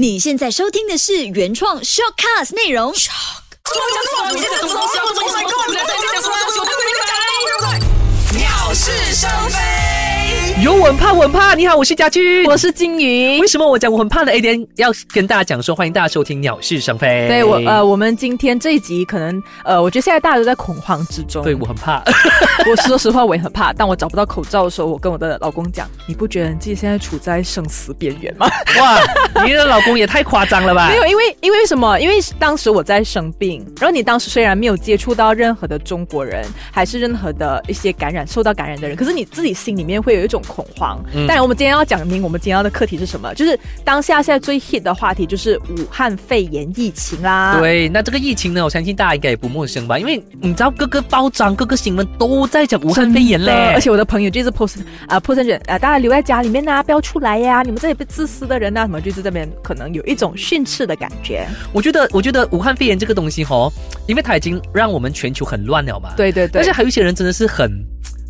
你现在收听的是原创 shortcast 内容。鸟是生非。有我很怕，我很怕。你好，我是家居，我是金鱼为。什么我讲我很怕的 A 点要跟大家讲说，欢迎大家收听《鸟是生非》。对我呃，我们今天这一集可能呃，我觉得现在大家都在恐慌之中。对我很怕。我说实话，我也很怕。当我找不到口罩的时候，我跟我的老公讲：“你不觉得你自己现在处在生死边缘吗哇，你的老公也太夸张了？”吧 没？有，因为因为什么？因为当时我在生病，然后你当时虽然没有接触到任何的中国人，还是任何的一些感染受到感染的人，可是你自己心里面会有一种恐慌。嗯当然，我们今天要讲明我们今天要的课题是什么，就是当下现在最 hit 的话题就是武汉肺炎疫情啦。。对，那这个疫情呢，我相信大家应该也不陌生吧？因为你知道各个报章、各个新闻都在讲武汉肺炎嘞，而且我的朋友就一直 post 啊、post 人啊，大家留在家里面呐、不要出来呀、你们这些被自私的人呐、什么就是这边可能有一种训斥的感觉。我觉得，我觉得武汉肺炎这个东西哦，因为它已经让我们全球很乱了嘛。。对对对，但是还有一些人真的是很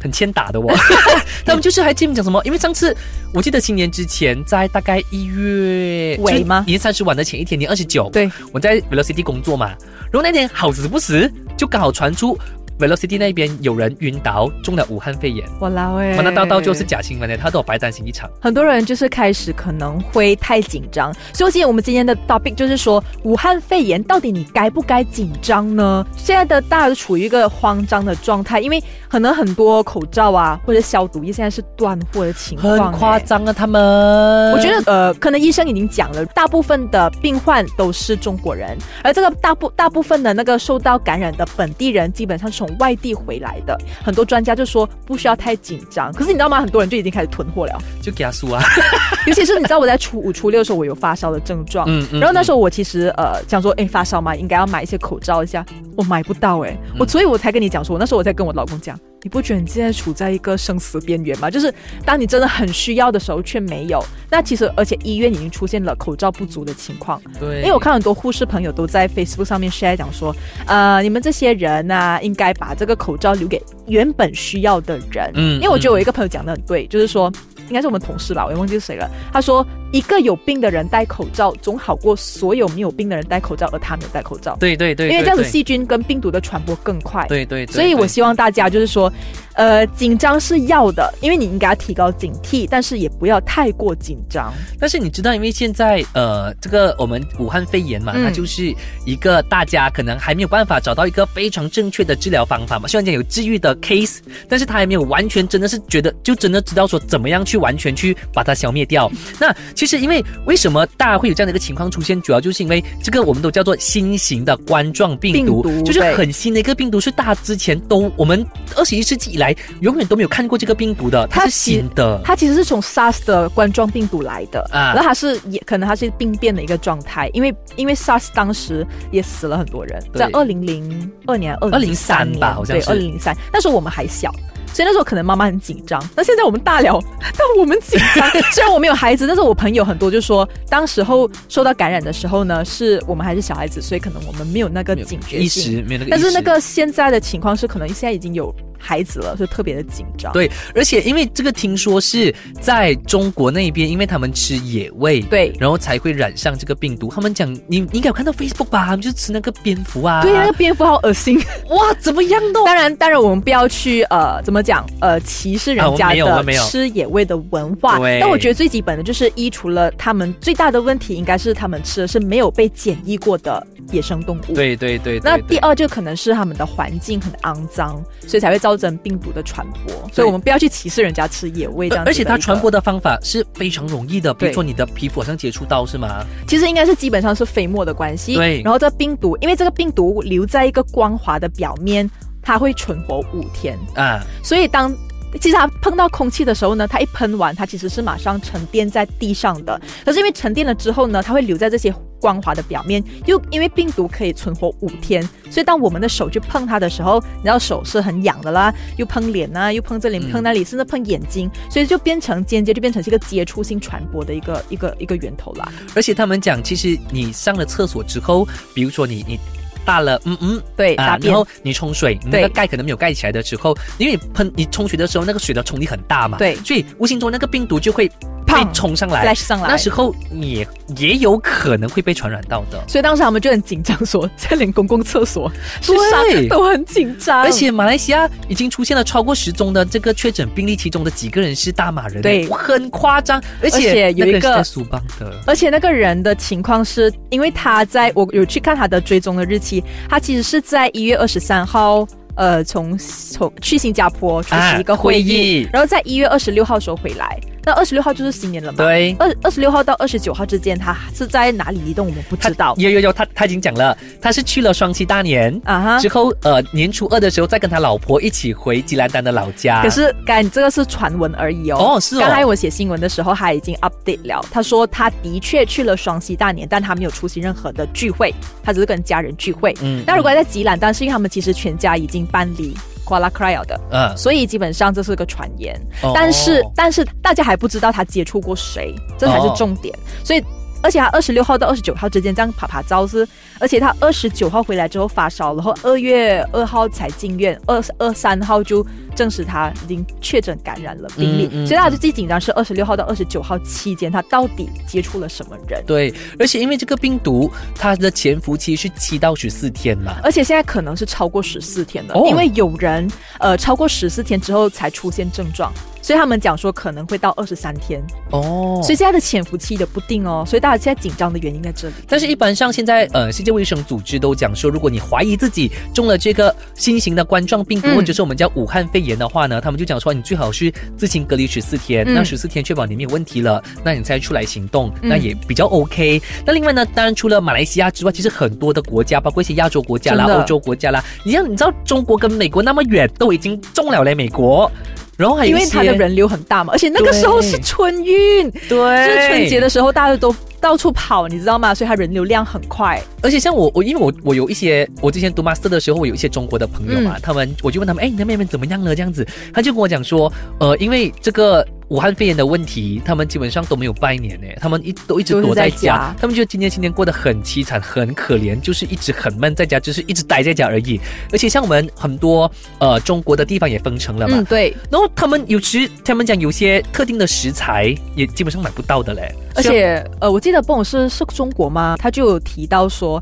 很欠打的我，他们就是还记得讲什么？因为上次我记得新年之前，在大概一月尾吗？年三十晚的前一天，年二十九，对，我在 Velocity 工作嘛，然后那天好死不死就刚好传出 Velocity 那边有人晕倒，中了武汉肺炎。我老哎，完了，到到就是假新闻呢，他都有白担心一场。很多人就是开始可能会太紧张，所以今天我们今天的 topic 就是说，武汉肺炎到底你该不该紧张呢？现在的大家都处于一个慌张的状态，因为可能很多口罩啊或者消毒液现在是断货的情况，很夸哎。张啊，他们。我觉得呃，可能医生已经讲了，大部分的病患都是中国人，而这个大部大部分的那个受到感染的本地人，基本上从外地回来的。很多专家就说不需要太紧张，可是你知道吗？很多人就已经开始囤货了，就给他输啊。尤其是你知道我在初五、初六的时候，我有发烧的症状。嗯嗯然后那时候我其实呃想说，哎，发烧嘛，应该要买一些口罩一下，我买不到哎、嗯我所以我才跟你讲说，那时候我在跟我老公讲，你不觉得你现在处在一个生死边缘吗？就是当你真的很需要的时候却没有，那其实而且医院已经出现了口罩不足的情况，对，因为我看很多护士朋友都在 Facebook 上面 share 讲说，呃，你们这些人呐、应该把这个口罩留给原本需要的人。嗯因为我觉得我一个朋友讲的很对，就是说，应该是我们同事吧，我也忘记是谁了。他说，一个有病的人戴口罩，总好过所有没有病的人戴口罩，而他没有戴口罩。对对对，因为这样子细菌跟病毒的传播更快。对对，所以我希望大家就是说，呃，紧张是要的，因为你应该要提高警惕，但是也不要太过紧张。但是你知道，因为现在呃，这个我们武汉肺炎嘛，嗯它就是一个大家可能还没有办法找到一个非常正确的治疗方法嘛。虽然讲有治愈的 case，但是他还没有完全真的是觉得就真的知道说怎么样去完全去把它消灭掉。那其实因为为什么大家会有这样的一个情况出现，主要就是因为这个我们都叫做新型的冠状病毒，病毒就是很新的一个病毒，是大家之前都我们二十一世纪以来永远都没有看过这个病毒的，它是新的。它其实是从 SARS 的冠状病毒来的，啊然后它是也可能它是病变的一个状态，因为因为 SARS 当时也死了很多人，对在二零零二年、二零2003吧好像对，是二零零三，那时候我们还小。所以那时候可能妈妈很紧张，那现在我们大了，但我们紧张。虽然我没有孩子，但是我朋友很多就说，当时候受到感染的时候呢，是我们还是小孩子，所以可能我们没有那个警觉意。识，没有那个意识。但是那个现在的情况是，可能现在已经有孩子了，就特别的紧张。对，而且因为这个听说是在中国那边，因为他们吃野味，对然后才会染上这个病毒。他们讲，你你应该有看到 Facebook 吧？他们就吃那个蝙蝠啊，对，那个蝙蝠好恶心。哇，怎么样都当然，当然，我们不要去呃，怎么讲呃，歧视人家的吃野味的文化。对但我觉得最基本的就是，一除了他们最大的问题，应该是他们吃的是没有被检疫过的野生动物。。对对对对那对第二就可能是他们的环境很肮脏，所以才会造成病毒的传播。所以我们不要去歧视人家吃野味这样。而且它传播的方法是非常容易的，比如说你的皮肤好像接触到是吗？其实应该是基本上是飞沫的关系。对然后这病毒，因为这个病毒留在一个光滑的表面，它会存活五天。啊，所以当其实它碰到空气的时候呢，它一喷完，它其实是马上沉淀在地上的。可是因为沉淀了之后呢，它会留在这些光滑的表面，又因为病毒可以存活五天，所以当我们的手去碰它的时候，你知道手是很痒的啦，又碰脸啊，又碰这里，嗯碰那里，甚至碰眼睛，所以就变成间接就变成是一个接触性传播的一个一个一个源头啦。而且他们讲，其实你上了厕所之后，比如说你你。大了，嗯嗯，对，啊，然后你冲水，你那个盖可能没有盖起来的时候，因为你喷你冲水的时候，那个水的冲力很大嘛，对所以无形中那个病毒就会被冲上来 flash 上来那时候也也有可能会被传染到的。所以当时他们就很紧张，说现在连公共厕所是对上都很紧张，而且马来西亚已经出现了超过十宗的这个确诊病例，其中的几个人是大马人，对很夸张。而而且且有一个在苏邦的，而且那个人的情况是，因为他在我有去看他的追踪的日期，他其实是在一月二十三号，呃，从从去新加坡出席一个会议，啊会议然后在一月二十六号时候回来。那二十六号就是新年了嘛？对二二十六号到二十九号之间，他是在哪里移动，我们不知道。有有有，他他已经讲了，他是去了双溪大年。啊哈之后，呃，年初二的时候再跟他老婆一起回吉兰丹的老家。可是，刚才这个是传闻而已哦。哦是哦刚才我写新闻的时候，他已经 update 了。他说他的确去了双溪大年，但他没有出席任何的聚会，他只是跟家人聚会。嗯那如果在吉兰丹，是因为他们其实全家已经搬离。瓜拉克莱尔的，嗯。所以基本上这是个传言，哦。但是但是大家还不知道他接触过谁，这才是重点。所以，而且他二十六号到二十九号之间这样爬爬招是，而且他二十九号回来之后发烧，然后二月二号才进院，二二三号就证实他已经确诊感染了病例，嗯嗯所以大家就最紧张是二十六号到二十九号期间他到底接触了什么人。对，而且因为这个病毒，它的潜伏期是七到十四天嘛。而且现在可能是超过十四天的，哦因为有人呃超过十四天之后才出现症状，所以他们讲说可能会到二十三天，哦所以现在的潜伏期的不定哦，所以大家现在紧张的原因在这里。但是，一般上现在，呃，世界卫生组织都讲说，如果你怀疑自己中了这个新型的冠状病毒，嗯或者是我们叫武汉肺炎的话呢，他们就讲说，你最好是自行隔离十四天，嗯那十四天确保你没有问题了，那你才出来行动，嗯那也比较 OK。那另外呢，当然除了马来西亚之外，其实很多的国家，包括一些亚洲国家啦、欧洲国家啦，你像你知道中国跟美国那么远，都已经中了嘞，美国。然后还有因为它的人流很大嘛，而且那个时候是春运，对，就是春节的时候，大家都到处跑，你知道吗？所以它人流量很快。而且像我，我因为我我有一些，我之前读 master 的时候，我有一些中国的朋友嘛，嗯他们我就问他们，哎，你那边那边怎么样了？这样子，他就跟我讲说，呃，因为这个武汉肺炎的问题，他们基本上都没有拜年呢，他们一都一直躲在在家他们觉得今年新年过得很凄惨，很可怜，就是一直很闷在家，就是一直待在家而已。而且像我们很多呃中国的地方也封城了嘛，嗯，对，然后他们有时他们讲有些特定的食材也基本上买不到的嘞，而且呃，我记得不懂是是中国吗？他就有提到说。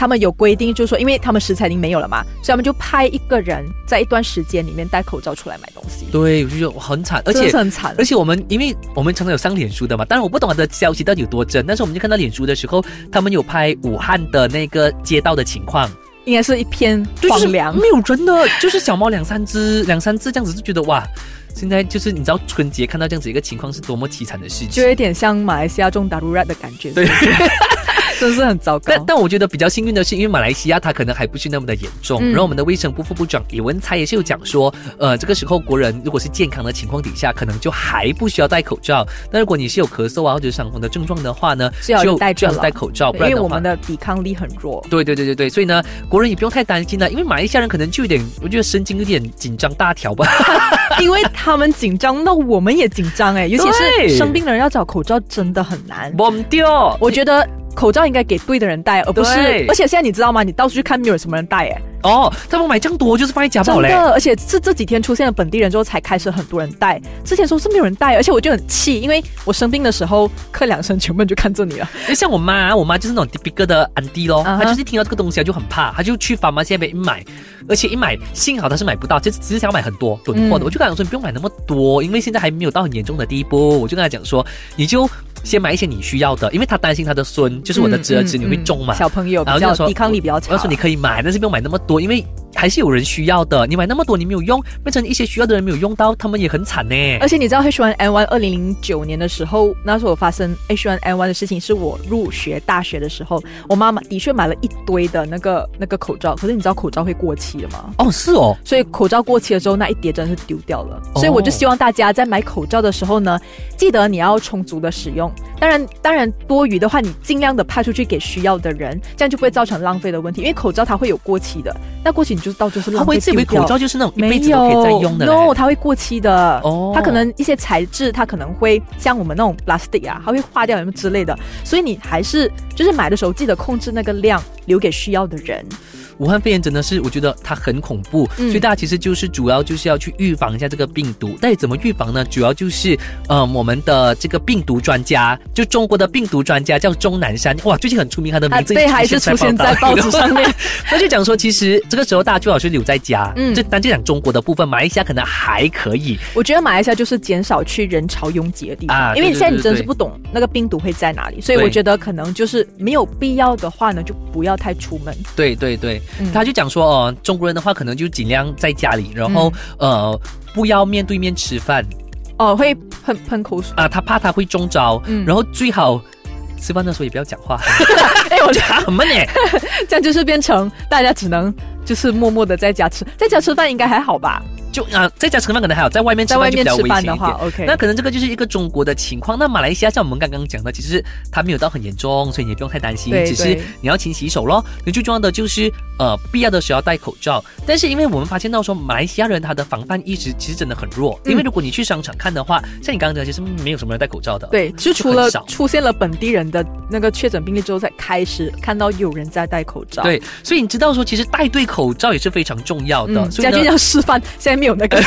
他们有规定，就是说，因为他们食材已经没有了嘛，所以他们就派一个人在一段时间里面戴口罩出来买东西，对，我就觉得哇很惨，而且是很惨而。且我们因为我们常常有上脸书的嘛，当然我不懂他的消息到底有多真，但是我们就看到脸书的时候，他们有拍武汉的那个街道的情况，应该是一片就是荒凉没。有人的，就是小猫两三只、两三只这样子，就觉得哇，现在就是你知道春节看到这样子一个情况是多么凄惨的事情。就有点像马来西亚中达鲁拉的感觉，对，真是很糟糕。但但我觉得比较幸运的是，因为马来西亚它可能还不是那么的严重，嗯然后我们的卫生部副部长李文才也是有讲说，呃，这个时候国人如果是健康的情况底下，可能就还不需要戴口罩。但如果你是有咳嗽啊或者伤风的症状的话呢，就戴着了戴口罩，不因为然的话。我们的抵抗力很弱。对对对对对，所以呢，国人也不用太担心了，因为马来西亚人可能就有点，我觉得神经有点紧张大条吧。因为他们紧张，那我们也紧张哎，尤其是生病的人要找口罩真的很难。忘掉，我觉得口罩应该给对的人戴，而不是。而且现在你知道吗？你到处去看，没有什么人戴哎，哦，他们买这样多就是放在家宝嘞。真的。而且是这几天出现了本地人之后，才开始很多人带。之前说是没有人带，而且我就很气，因为我生病的时候咳两声，全部人就看着你了。因为像我妈，我妈就是那种 typical 的安迪咯，她就是听到这个东西，她就很怕，她就去法妈现在边买，而且一买，幸好她是买不到，就只是想买很多囤货的。嗯我就跟她讲说，你不用买那么多，因为现在还没有到很严重的地步。我就跟她讲说，你就先买一些你需要的，因为她担心她的孙，就是我的侄儿侄女会中嘛。嗯小朋友然后就说比较抵抗力比较强我要。说你可以买，但是不用买那么多，因为还是有人需要的。你买那么多，你没有用，变成一些需要的人没有用到，他们也很惨呢。而且你知道 H1N1 二零零九年的时候，那时候发生 H1N1 的事情，是我入学大学的时候，我妈妈的确买了一堆的那个那个口罩，可是你知道口罩会过期的吗？哦，是哦，所以口罩过期了之后，那一叠真的是丢掉了。哦所以我就希望大家在买口罩的时候呢，记得你要充足的使用。当然，当然多余的话，你尽量的派出去给需要的人，这样就不会造成浪费的问题。因为口罩它会有过期的，那过期你就到就是他浪费会以为丢掉口罩就是那种一没辈子都可以再用的嘞。no，它会过期的。哦它可能一些材质，它可能会像我们那种 plastic 啊，它会化掉什么之类的，所以你还是就是买的时候记得控制那个量，留给需要的人。武汉肺炎真的是，我觉得它很恐怖，嗯所以大家其实就是主要就是要去预防一下这个病毒。到底怎么预防呢？主要就是，呃，我们的这个病毒专家，就中国的病毒专家叫钟南山，哇，最近很出名，他的啊，名字对，还是出现在报纸上面。他就讲说，其实这个时候大家最好是留在家。嗯就，单就讲中国的部分，马来西亚可能还可以。我觉得马来西亚就是减少去人潮拥挤的地方，啊因为对对对对现在你真的是不懂那个病毒会在哪里，所以我觉得可能就是没有必要的话呢，就不要太出门。对对对，嗯他就讲说，哦、中国人的话可能就尽量在家里，然后、嗯呃，不要面对面吃饭哦，会喷喷口水。啊，他怕他会中招，嗯然后最好。吃饭的时候也不要讲话，哎，我觉得很闷耶。得 这样就是变成大家只能就是默默的在家吃，在家吃饭应该还好吧？就啊、在家吃饭可能还好，在外面吃在外面饭就比较吃饭的话危险一点。，OK，那可能这个就是一个中国的情况。那马来西亚像我们刚刚讲的，其实它没有到很严重，所以你也不用太担心。对只是你要勤洗手咯。你最重要的就是呃，必要的时候要戴口罩。但是因为我们发现到说，马来西亚人他的防范意识其实真的很弱。嗯因为如果你去商场看的话，像你刚刚讲，其实没有什么人戴口罩的。对，就除了出现了本地人的那个确诊病例之后，才开始看到有人在戴口罩。。对，所以你知道说，其实戴对口罩也是非常重要的。嗯，所以呢家俊要示范，现在没有那个，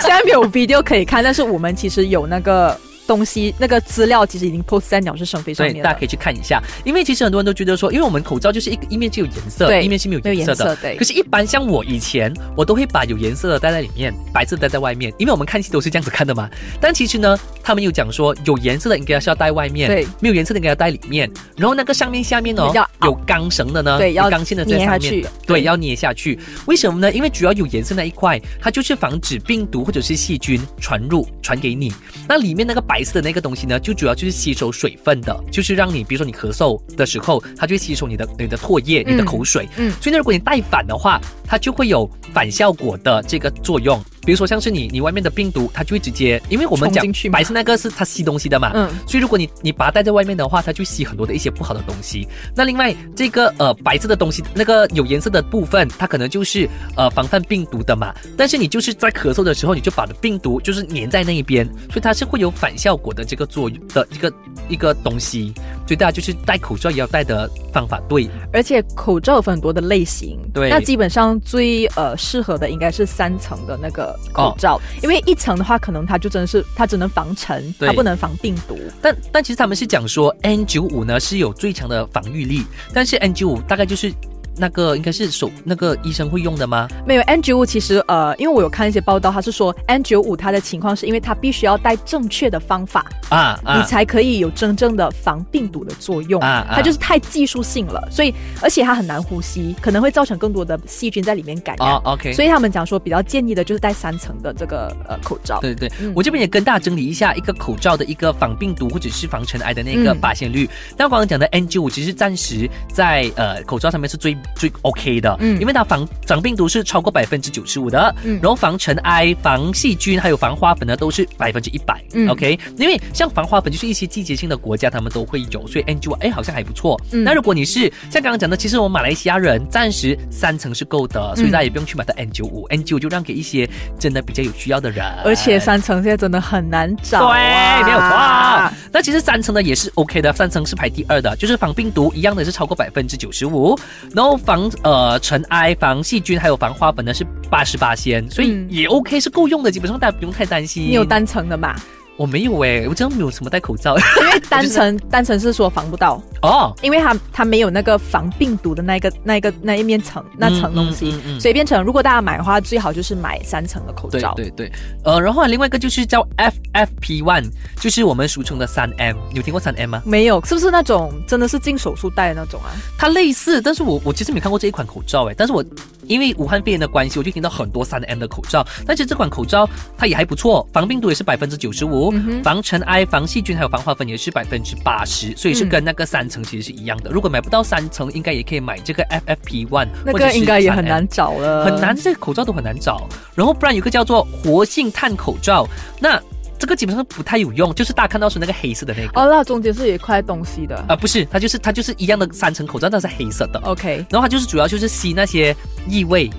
现在没有 video 可以看，但是我们其实有那个东西，那个资料其实已经 post 在鸟是生飞上对，面了大家可。以去看一下，因为其实很多人都觉得说，因为我们口罩就是一个一面是有颜色，对一面是没有颜色的。色对可是，一般像我以前，我都会把有颜色的戴在里面，白色戴在外面，因为我们看戏都是这样子看的嘛。但其实呢，他们有讲说，有颜色的应该是要戴外面，对，没有颜色的应该要戴里面。然后那个上面下面哦，有钢绳的呢，对要有钢线的在捏下去上面对，要捏下去。为什么呢？因为主要有颜色那一块，它就是防止病毒或者是细菌传入传给你。那里面那个白色的那个东西呢，就主要就是吸收水分的，就是让你比如说你咳嗽的时候，它就会吸收你的你的唾液、你的嗯口水。嗯所以呢，如果你带反的话，它就会有反效果的这个作用。比如说像是你你外面的病毒，它就会直接，因为我们讲白色那个是它吸东西的嘛，嗯所以如果你你把它带在外面的话，它就吸很多的一些不好的东西。那另外这个呃白色的东西，那个有颜色的部分，它可能就是呃防范病毒的嘛。但是你就是在咳嗽的时候，你就把的病毒就是粘在那一边，所以它是会有反效果的这个作用的一个一个东西。所以大家就是戴口罩也要戴的方法对。而且口罩有很多的类型，对那基本上最呃适合的应该是三层的那个口罩，因为一层的话，可能它就真的是它只能防尘，对它不能防病毒。但但其实他们是讲说 N 九五呢是有最强的防御力，但是 N 九五大概就是那个应该是手那个医生会用的吗？没有 N 9 5其实呃，因为我有看一些报道，他是说 N 9 5它的情况是因为它必须要带正确的方法，啊啊，你才可以有真正的防病毒的作用。啊啊它就是太技术性了，所以而且它很难呼吸，可能会造成更多的细菌在里面感染。哦，OK，所以他们讲说，比较建议的就是戴三层的这个呃口罩。对对，嗯我这边也跟大家整理一下一个口罩的一个防病毒或者是防尘埃的那个嗯发现率。但我刚刚讲的 N 9 5其实暂时在呃口罩上面是最最 OK 的，嗯。因为它防防病毒是超过百分之九十五的，嗯。然后防尘埃、防细菌还有防花粉呢都是百分之一百嗯，OK。因为像防花粉就是一些季节性的国家他们都会有，所以 N 9 5哎好像还不错。嗯。那如果你是像刚刚讲的，其实我们马来西亚人暂时三层是够的，所以嗯大家也不用去买到 N 9 5 n 9就让给一些真的比较有需要的人，而且三层现在真的很难找、啊，对，没有错。那其实三层呢也是 OK 的，三层是排第二的，就是防病毒一样的是超过百分之九十五，然后防呃尘埃、防细菌还有防花粉呢是八十八仙，所以嗯也 OK 是够用的，基本上大家不用太担心。你有单层的嘛？我没有诶，我真的没有什么戴口罩因为单层 单层是说防不到，哦。因为它它没有那个防病毒的那个那个那一面层那层东西，嗯嗯所以变成如果大家买的话，最好就是买三层的口罩。对对，呃，然后另外一个就是叫 FFP one，就是我们俗称的三 M，有听过三 M 吗？没有，是不是那种真的是进手术戴的那种啊？它类似，但是我我其实没看过这一款口罩诶，但是我因为武汉肺炎的关系，我就听到很多三 M 的口罩，但是这款口罩它也还不错，防病毒也是百分之九十五嗯，防尘埃、防细菌还有防花粉也是百分之八十，所以是嗯跟那个三层其实是一样的。如果买不到三层，应该也可以买这个 FFP one，那个应该也很难找了，很难，这个口罩都很难找。然后不然有个叫做活性炭口罩，那这个基本上不太有用，就是大家看到是那个黑色的那个。哦，那中间是有一块东西的。啊，不是，它就是它就是一样的三层口罩，但是黑色的。OK，然后它就是主要就是吸那些异味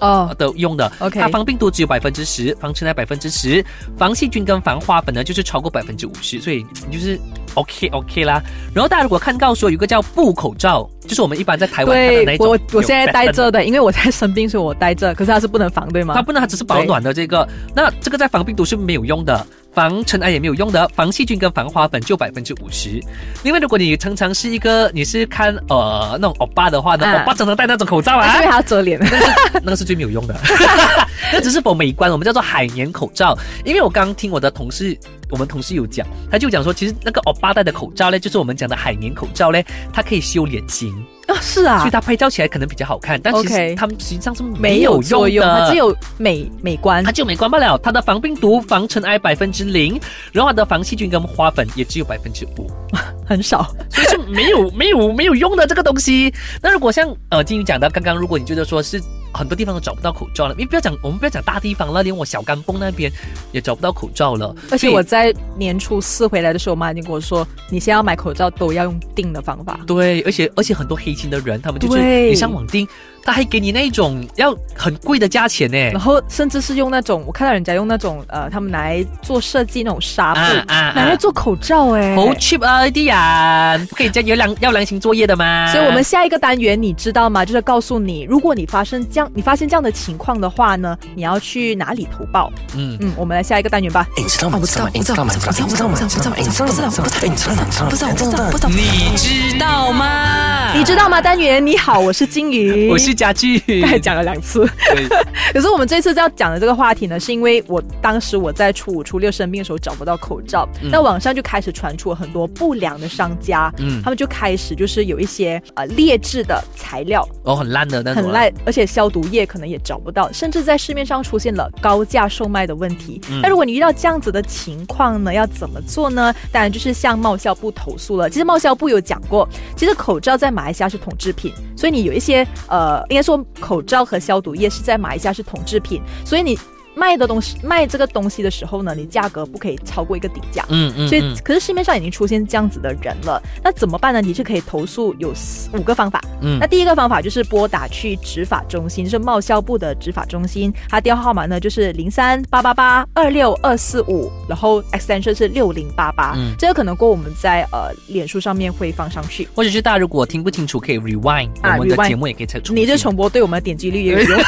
哦，的用的。OK 它防病毒只有百分之十，防尘埃百分之十，防细菌跟防花粉呢就是超过百分之五十，所以你就是 OK OK 啦。然后大家如果看到说有一个叫布口罩，就是我们一般在台湾看的那种，我我现在戴着的，因为我在生病，所以我戴着，可是它是不能防，对吗？它不能，它只是保暖的这个。那这个在防病毒是没有用的，防尘埃也没有用的，防细菌跟防花粉就百分之五十。另外，如果你常常是一个你是看呃那种欧巴的话呢，啊欧巴常常戴那种口罩啊因为，它要遮脸。那个是最没有用的，那只是否美观，我们叫做海绵口罩。因为我刚听我的同事，我们同事有讲，他就讲说，其实那个欧巴戴的口罩呢，就是我们讲的海绵口罩呢，它可以修脸型，啊，是啊所以，它拍照起来可能比较好看，但其实 OK 它们实际上是没没有有作用，用的，它只有美美观它。就美观不了，它的防病毒、防尘埃百分之零，然后它的防细菌跟花粉也只有百分之五，很少。所以是没有没有没有用的这个东西。那如果像呃金鱼讲的，刚刚如果你觉得说是很多地方都找不到口罩了，因为不要讲我们不要讲大地方了，连我小甘崩那边也找不到口罩了，而且我在年初四回来的时候，我妈已经跟我说，你现在要买口罩都要用订的方法。对，而且而且很多黑心的人，他们就是对你上网订，他还给你那一种要很贵的价钱呢。然后甚至是用那种，我看到人家用那种呃，他们拿来做设计那种纱布，啊拿来做口罩哎、好 cheap 啊，弟呀，不可以这样有良要良心作业的吗？所以，我们下一个单元你知道吗？就是告诉你，如果你发生这样，你发现这样的情况的话呢，你要去哪里投报？嗯。嗯，我们来下一个单元吧。你知道吗？不知道，不知道，不知道，不知道，不知道，不知道，不知道，不知道，不知道，不知道，不知道，不知道，不知道，不知道，你知道吗？你知道吗？单元你好，我是金鱼，我是家具，讲了两次。可是我们这次要讲的这个话题呢，是因为我当时我在初五、初六生病的时候找不到口罩，那网上就开始传出了很多不良的商家，嗯他们就开始就是有一些呃劣质的材料，哦，很烂的那种啊，很烂，而且消毒液可能也找不到，甚至在市面上出现了高价售卖的问题。嗯那如果你遇到这样子的情况呢，要怎么做呢？当然就是向贸销部投诉了。其实贸销部有讲过，其实口罩在马来西亚是统制品，所以你有一些呃，应该说口罩和消毒液是在马来西亚是统制品，所以你。卖的东西卖这个东西的时候呢，你价格不可以超过一个底价。嗯嗯，所以嗯，可是市面上已经出现这样子的人了，那怎么办呢？你是可以投诉有四五个方法。嗯那第一个方法就是拨打去执法中心，就是贸销部的执法中心，它电话号码呢就是零三八八八二六二四五，然后 extension 是六零八八嗯。这个可能过我们在呃脸书上面会放上去。或者是大家如果听不清楚，可以 rewind，啊我们的节目也可以再重你这新重播对我们的点击率也有用。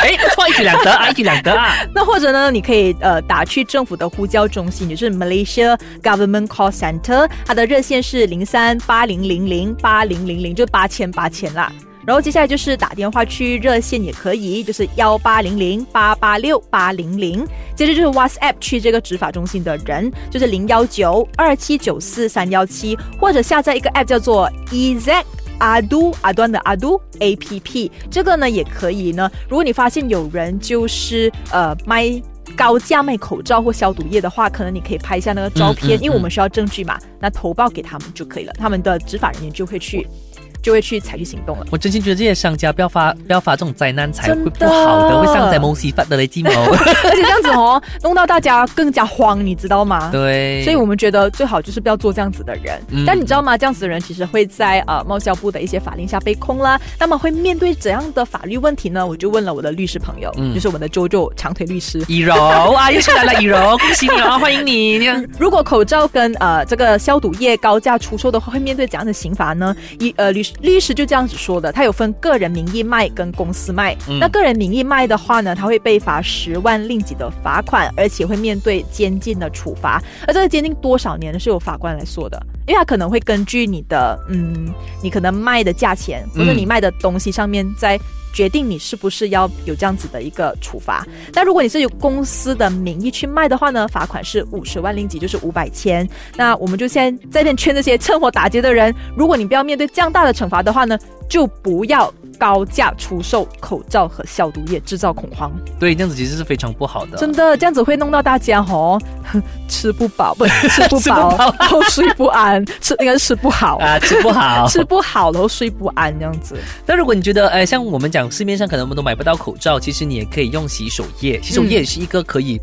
哎，不错，一举两得啊，一举两得啊。那或者呢，你可以呃打去政府的呼叫中心，就是 Malaysia Government Call Center，它的热线是零三八零零零八零零零，就八千八千啦。然后接下来就是打电话去热线也可以，就是幺八零零八八六八零零。接着就是 WhatsApp 去这个执法中心的人，就是零幺九二七九四三幺七，或者下载一个 App 叫做 EZ。阿都阿端的阿都 A P P，这个呢也可以呢。如果你发现有人就是呃卖高价卖口罩或消毒液的话，可能你可以拍一下那个照片，嗯嗯因为我们需要证据嘛。那投报给他们就可以了，他们的执法人员就会去就会去采取行动了。我真心觉得这些商家不要发不要发这种灾难财，会不好的，会上在某西发的雷击毛。而且这样子哦，弄到大家更加慌，你知道吗？对，所以我们觉得最好就是不要做这样子的人。嗯但你知道吗？这样子的人其实会在呃贸销部的一些法令下被控啦。那么会面对怎样的法律问题呢？我就问了我的律师朋友，嗯就是我们的周周长腿律师。以柔啊，又出来了，以柔，恭喜你啊，欢迎你。如果口罩跟呃这个消毒液高价出售的话，会面对怎样的刑罚呢？一呃律律师就这样子说的，他有分个人名义卖跟公司卖。嗯那个人名义卖的话呢，他会被罚十万令吉的罚款，而且会面对监禁的处罚。而这个监禁多少年呢？是由法官来说的，因为他可能会根据你的嗯，你可能卖的价钱或者嗯你卖的东西上面再。决定你是不是要有这样子的一个处罚。那如果你是有公司的名义去卖的话呢，罚款是五十万令吉，就是五百千。那我们就先在这边劝这些趁火打劫的人，如果你不要面对这样大的惩罚的话呢，就不要高价出售口罩和消毒液，制造恐慌。对，这样子其实是非常不好的。真的，这样子会弄到大家哦，吃不饱，不 吃不饱，然后睡不安，吃应该是吃不好。啊，吃不好。吃不好，然后睡不安这样子。那如果你觉得，呃，像我们讲市面上可能我们都买不到口罩，其实你也可以用洗手液，洗手液也是一个可以。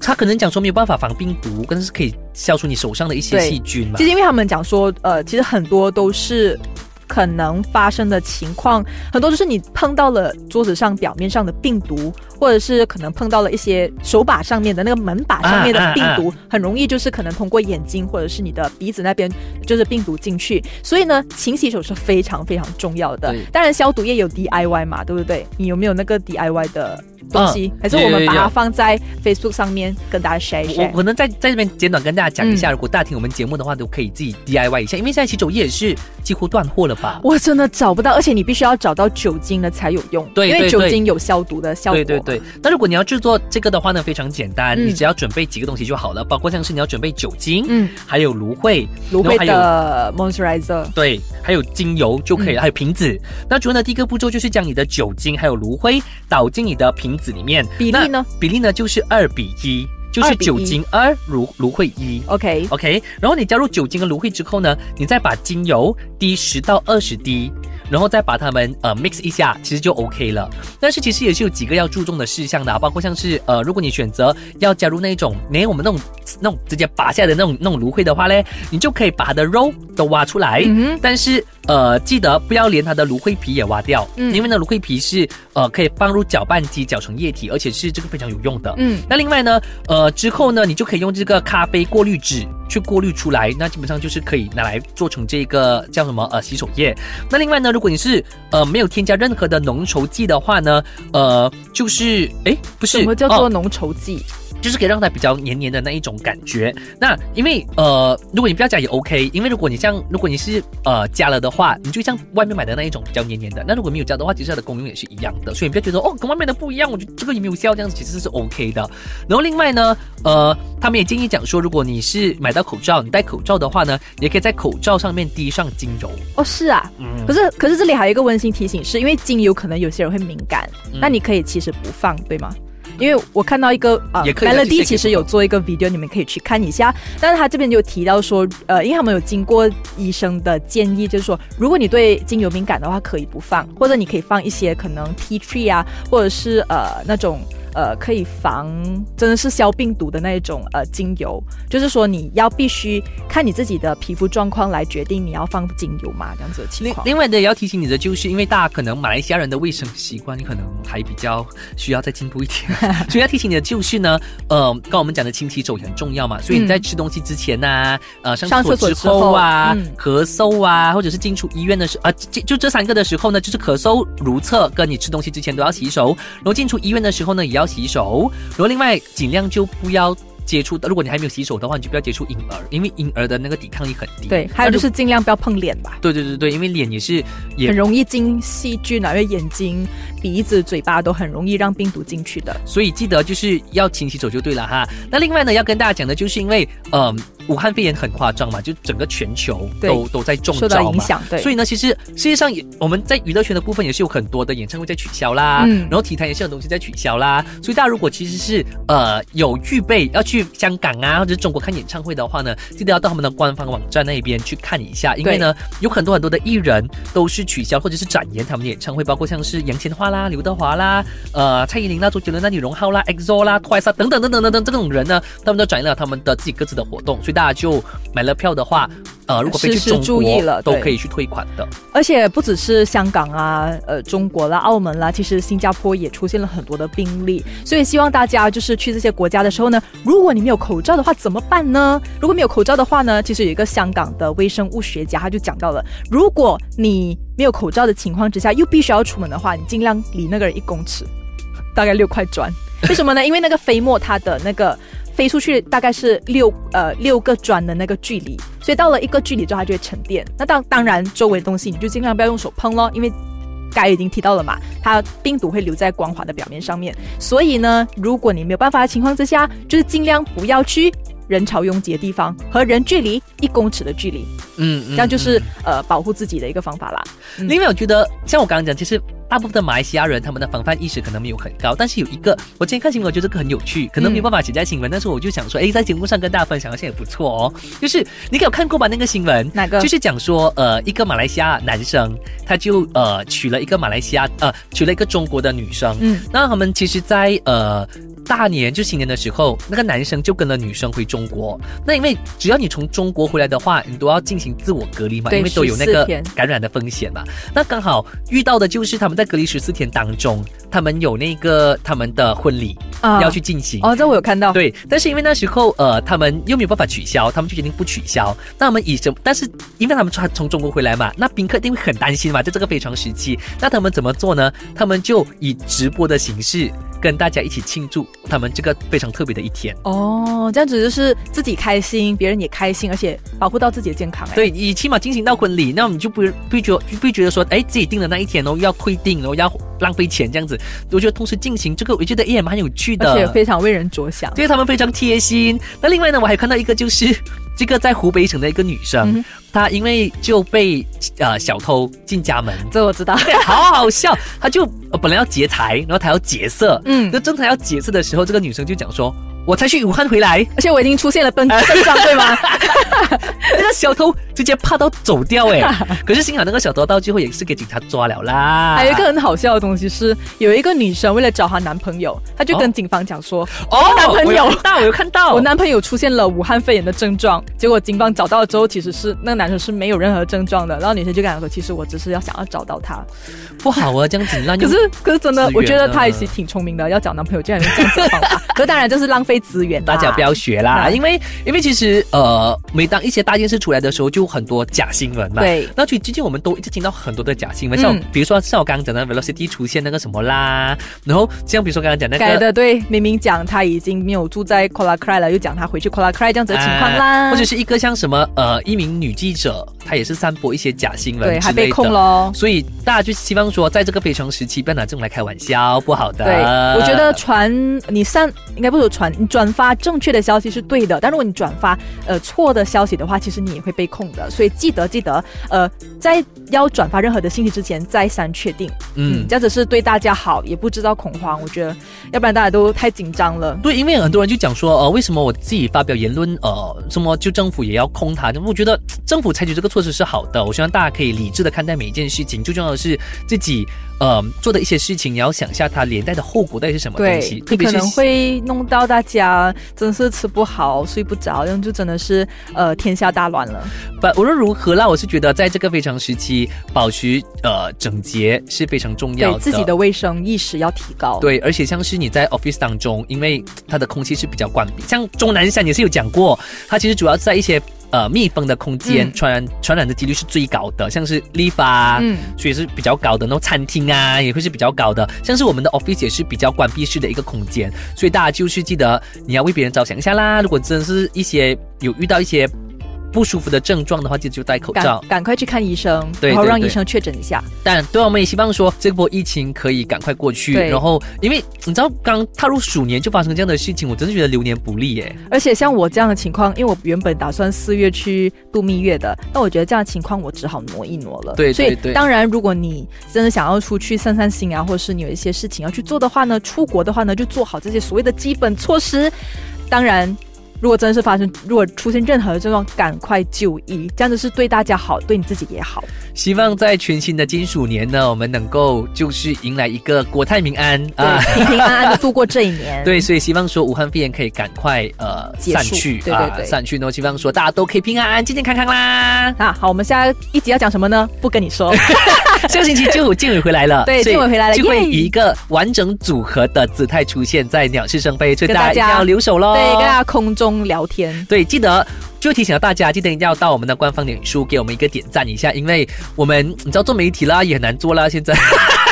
他可能讲说没有办法防病毒，但是可以消除你手上的一些细菌嘛其。实因为他们讲说，呃，其实很多都是。可能发生的情况很多，就是你碰到了桌子上表面上的病毒，或者是可能碰到了一些手把上面的那个门把上面的病毒，很容易就是可能通过眼睛或者是你的鼻子那边就是病毒进去。所以呢，勤洗手是非常非常重要的。当然，消毒液有 DIY 嘛，对不对？你有没有那个 DIY 的东西？嗯还是我们把它放在 Facebook 上面跟大家 share 一我 share？可能在在这边简短跟大家讲一下，嗯如果大家听我们节目的话，都可以自己 DIY 一下，因为现在洗手液也是几乎断货了吧？我真的找不到，而且你必须要找到酒精的才有用，对因为酒精有消毒的效果。对对对，那如果你要制作这个的话呢，非常简单，嗯你只要准备几个东西就好了，包括像是你要准备酒精，嗯，还有芦荟，芦荟的 moisturizer，对，还有精油就可以了，嗯还有瓶子。那主要呢，第一个步骤就是将你的酒精还有芦荟倒进你的瓶子里面，比例呢？比例呢就是二比一，就是2比1酒精二，芦芦荟一。OK，OK，然后你加入酒精跟芦荟之后呢，你再把精油滴十到二十滴，然后再把它们呃 mix 一下，其实就 OK 了。但是其实也是有几个要注重的事项的、啊，包括像是呃，如果你选择要加入那种连我们那种那种直接拔下来的那种那种芦荟的话嘞，你就可以把它的肉都挖出来，嗯但是呃记得不要连它的芦荟皮也挖掉，嗯因为呢芦荟皮是呃可以放入搅拌机搅成液体，而且是这个非常有用的。嗯，那另外呢，呃，之后呢，你就可以用这个咖啡过滤纸去过滤出来，那基本上就是可以拿来做成这个叫什么呃洗手液。那另外呢，如果你是呃没有添加任何的浓稠剂的话呢，呃，就是哎不是什么叫做哦浓稠剂？就是可以让它比较黏黏的那一种感觉。那因为呃，如果你不要加也 OK，因为如果你像如果你是呃加了的话，你就像外面买的那一种比较黏黏的。那如果没有加的话，其实它的功用也是一样的，所以你不要觉得哦跟外面的不一样，我觉得这个也没有效，这样子其实是 OK 的。然后另外呢，呃，他们也建议讲说，如果你是买到口罩，你戴口罩的话呢，也可以在口罩上面滴上精油。哦，是啊。嗯可是可是这里还有一个温馨提醒，是因为精油可能有些人会敏感，嗯那你可以其实不放，对吗？因为我看到一个呃也可以其实也可，Melody 其实有做一个 video，你们可以去看一下。但是他这边就提到说，呃，因为他们有经过医生的建议，就是说，如果你对精油敏感的话，可以不放，或者你可以放一些可能 tea tree 啊，或者是呃那种呃可以防真的是消病毒的那一种呃精油。就是说你要必须看你自己的皮肤状况来决定你要放精油嘛，这样子的情况。另另外的也要提醒你的，就是因为大家可能马来西亚人的卫生习惯可能还比较需要再进步一点，所以要提醒你的就是呢，呃，刚刚我们讲的清洗手也很重要嘛，所以你在吃东西之前呐、呃，上上厕所之后后啊，嗯。咳嗽啊，或者是进出医院的时啊，就就这三个的时候呢，就是咳嗽、如厕跟你吃东西之前都要洗手，然后进出医院的时候呢也要洗手，然后另外尽量就不要。接触的，如果你还没有洗手的话，你就不要接触婴儿，因为婴儿的那个抵抗力很低。对，还有就是尽量不要碰脸吧。对对对对，因为脸也是也很容易进细菌啊，因为眼睛、鼻子、嘴巴都很容易让病毒进去的。所以记得就是要勤洗手就对了哈。那另外呢，要跟大家讲的就是因为，嗯、武汉肺炎很夸张嘛，就整个全球都都在中受到。影响，对，所以呢，其实世界上也我们在娱乐圈的部分也是有很多的演唱会在取消啦，嗯然后体坛也是有东西在取消啦。所以大家如果其实是呃有预备要去香港啊或者是中国看演唱会的话呢，记得要到他们的官方网站那边去看一下，因为呢有很多很多的艺人都是取消或者是展延他们的演唱会，包括像是杨千嬅啦、刘德华啦、呃蔡依林啦、周杰伦啦、李荣浩啦、EXO 啦、Twice 啊等等等等等等这种人呢，他们都转移了他们的自己各自的活动，所以大家就买了票的话，呃如果飞去注意了都可以去退款的。而且不只是香港啊，呃，中国啦、澳门啦，其实新加坡也出现了很多的病例，所以希望大家就是去这些国家的时候呢，如果你没有口罩的话怎么办呢？如果没有口罩的话呢，其实有一个香港的微生物学家他就讲到了，如果你没有口罩的情况之下，又必须要出门的话，你尽量离那个人一公尺，大概六块砖。为什么呢？因为那个飞沫它的那个飞出去大概是六呃六个砖的那个距离，所以到了一个距离之后它就会沉淀。那当当然周围的东西你就尽量不要用手碰咯，因为。刚才已经提到了嘛，它病毒会留在光滑的表面上面，所以呢，如果你没有办法的情况之下，就是尽量不要去人潮拥挤的地方，和人距离一公尺的距离，嗯，这样就是、呃保护自己的一个方法啦。另外，我觉得像我刚刚讲，其实大大部分的马来西亚人他们的防范意识可能没有很高，但是有一个我今天看新闻，我觉得这个很有趣，可能没有办法写在新闻，但是我就想说，哎，在节目上跟大家分享一下也不错哦。就是你有看过吧那个新闻？哪个就是讲说，呃，一个马来西亚男生，他就呃娶了一个马来西亚呃娶了一个中国的女生，嗯，那他们其实在，呃大年就新年的时候，那个男生就跟了女生回中国。那因为只要你从中国回来的话，你都要进行自我隔离嘛，因为都有那个感染的风险嘛。那刚好遇到的就是他们在隔离十四天当中，他们有那个他们的婚礼啊要去进行。哦，这我有看到。对，但是因为那时候呃，他们又没有办法取消，他们就决定不取消。那我们以什么？但是因为他们从从中国回来嘛，那宾客一定会很担心嘛，在这个非常时期，那他们怎么做呢？他们就以直播的形式跟大家一起庆祝他们这个非常特别的一天。哦，这样子就是自己开心，别人也开心，而且保护到自己的健康。哎，对，你起码进行到婚礼，那我们就不不觉得不会觉得说，哎，自己定的那一天哦，又要退订，然后要浪费钱这样子。我觉得同时进行这个，我觉得也蛮有趣的，而且非常为人着想。对他们非常贴心。那另外呢，我还看到一个就是这个在湖北省的一个女生，嗯她因为就被呃小偷进家门。这我知道。好好笑。她就、呃本来要劫财，然后她要劫色。嗯那正常要劫色的时候，这个女生就讲说：“我才去武汉回来。而且我已经出现了症症状，对吗？” 那个小偷直接怕到走掉哎，可是幸好那个小偷到最后也是给警察抓了啦。还有一个很好笑的东西是，有一个女生为了找她男朋友，她就跟哦警方讲说：“哦，男朋友到，我有看到，我男朋友出现了武汉肺炎的症状。”结果警方找到了之后，其实是那个男生是没有任何症状的。然后女生就跟他说：“其实我只是要想要找到他。不好啊，这样子滥”用可是可是真的我觉得呢他也是挺聪明的，要找男朋友竟然用这样子的方法。可是当然这是浪费资源，大家不要学啦，因为因为其实呃，每当一些大件事出来的时候，就很多假新闻嘛。对那最最近我们都一直听到很多的假新闻，嗯像比如说像我刚刚讲的 Velocity 出现那个什么啦，然后像比如说刚刚讲那个。改的对，明明讲他已经没有住在 Kuala Krai 了，又讲他回去 Kuala Krai 这样子的情况啦，啊或者是一个像什么呃，一名女记者，她也是散播一些假新闻，对还被控。喽。所以大家就希望说，在这个非常时期，不要拿这种来开玩笑，不好的。对，我觉得传你散应该不是传，你转发正确的消息是对的，但如果你转发呃错的消息的话，其实你也会被控的。所以记得记得，呃，在要转发任何的信息之前再三确定，嗯，嗯这样子是对大家好，也不知道恐慌。我觉得，要不然大家都太紧张了。对，因为很多人就讲说，呃，为什么我自己发表言论，呃，什么就政府也要控他？我觉得政府采取这个措施是好的，我希望大家可以理智的看待每一件事情。最重要的是自己，呃，做的一些事情，你要想一下它连带的后果到底是什么东西，特别是能会弄到大家真是吃不好、睡不着，然后就真的是呃天下大乱了。不，无论如何啦，我是觉得在这个非常时期，保持呃整洁是非常重要的。对自己的卫生意识要提高。对，而且像是你在 office 当中，因为它的空气是比较关闭，像钟南山也是有讲过，它其实主要在一些呃密封的空间，嗯传染传染的几率是最高的，像是 lift 啊，嗯所以是比较高的，那种餐厅啊也会是比较高的，像是我们的 office 也是比较关闭式的一个空间，所以大家就是记得你要为别人着想一下啦。如果真是一些有遇到一些不舒服的症状的话，记得就戴口罩赶。赶快去看医生，对然后让医生确诊一下。但对啊，我们也希望说这波疫情可以赶快过去。然后，因为你知道刚踏入鼠年就发生这样的事情，我真的觉得流年不利耶。而且像我这样的情况，因为我原本打算四月去度蜜月的，那我觉得这样的情况我只好挪一挪了。对对所以当然，如果你真的想要出去散散心啊，或者是你有一些事情要去做的话呢，出国的话呢，就做好这些所谓的基本措施。当然。如果真的是发生，如果出现任何的症状，赶快就医，这样子是对大家好，对你自己也好。希望在全新的金属年呢，我们能够就是迎来一个国泰民安啊。平平安安的度过这一年。对，所以希望说武汉肺炎可以赶快呃散去对对啊，对散去呢。希望说大家都可以平安安安、健健康康啦。啊，好，我们下一集要讲什么呢？不跟你说。下个星期就建伟回来了，对建伟回来了就会以一个完整组合的姿态出现在鸟是生非，所以大家一定要留守喽。对，跟大家空中聊天。对，记得就提醒了大家，记得一定要到我们的官方脸书给我们一个点赞一下，因为我们你知道做媒体啦也很难做啦，现在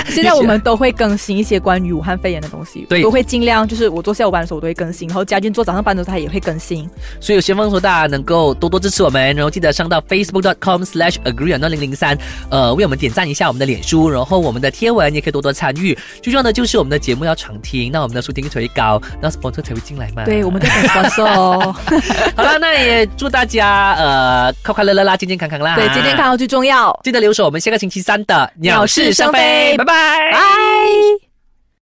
现在我们都会更新一些关于武汉肺炎的东西，对都会尽量就是我做下午班的时候我都会更新，然后嘉俊做早上班的时候他也会更新。所以我希望说大家能够多多支持我们，然后记得上到 facebook.com/slash agree 那零零三，呃，为我们点赞一下我们的脸书，然后我们的贴文也可以多多参与。最重要的就是我们的节目要常听，那我们的收听率才会高，那 sponsor 才会进来嘛。对，我们在等 sponsor 哦。好了，那也祝大家呃快快乐乐啦，健健康康啦。对，健健康康最重要。记得留守我们下个星期三的鸟事生非拜拜。拜。拜。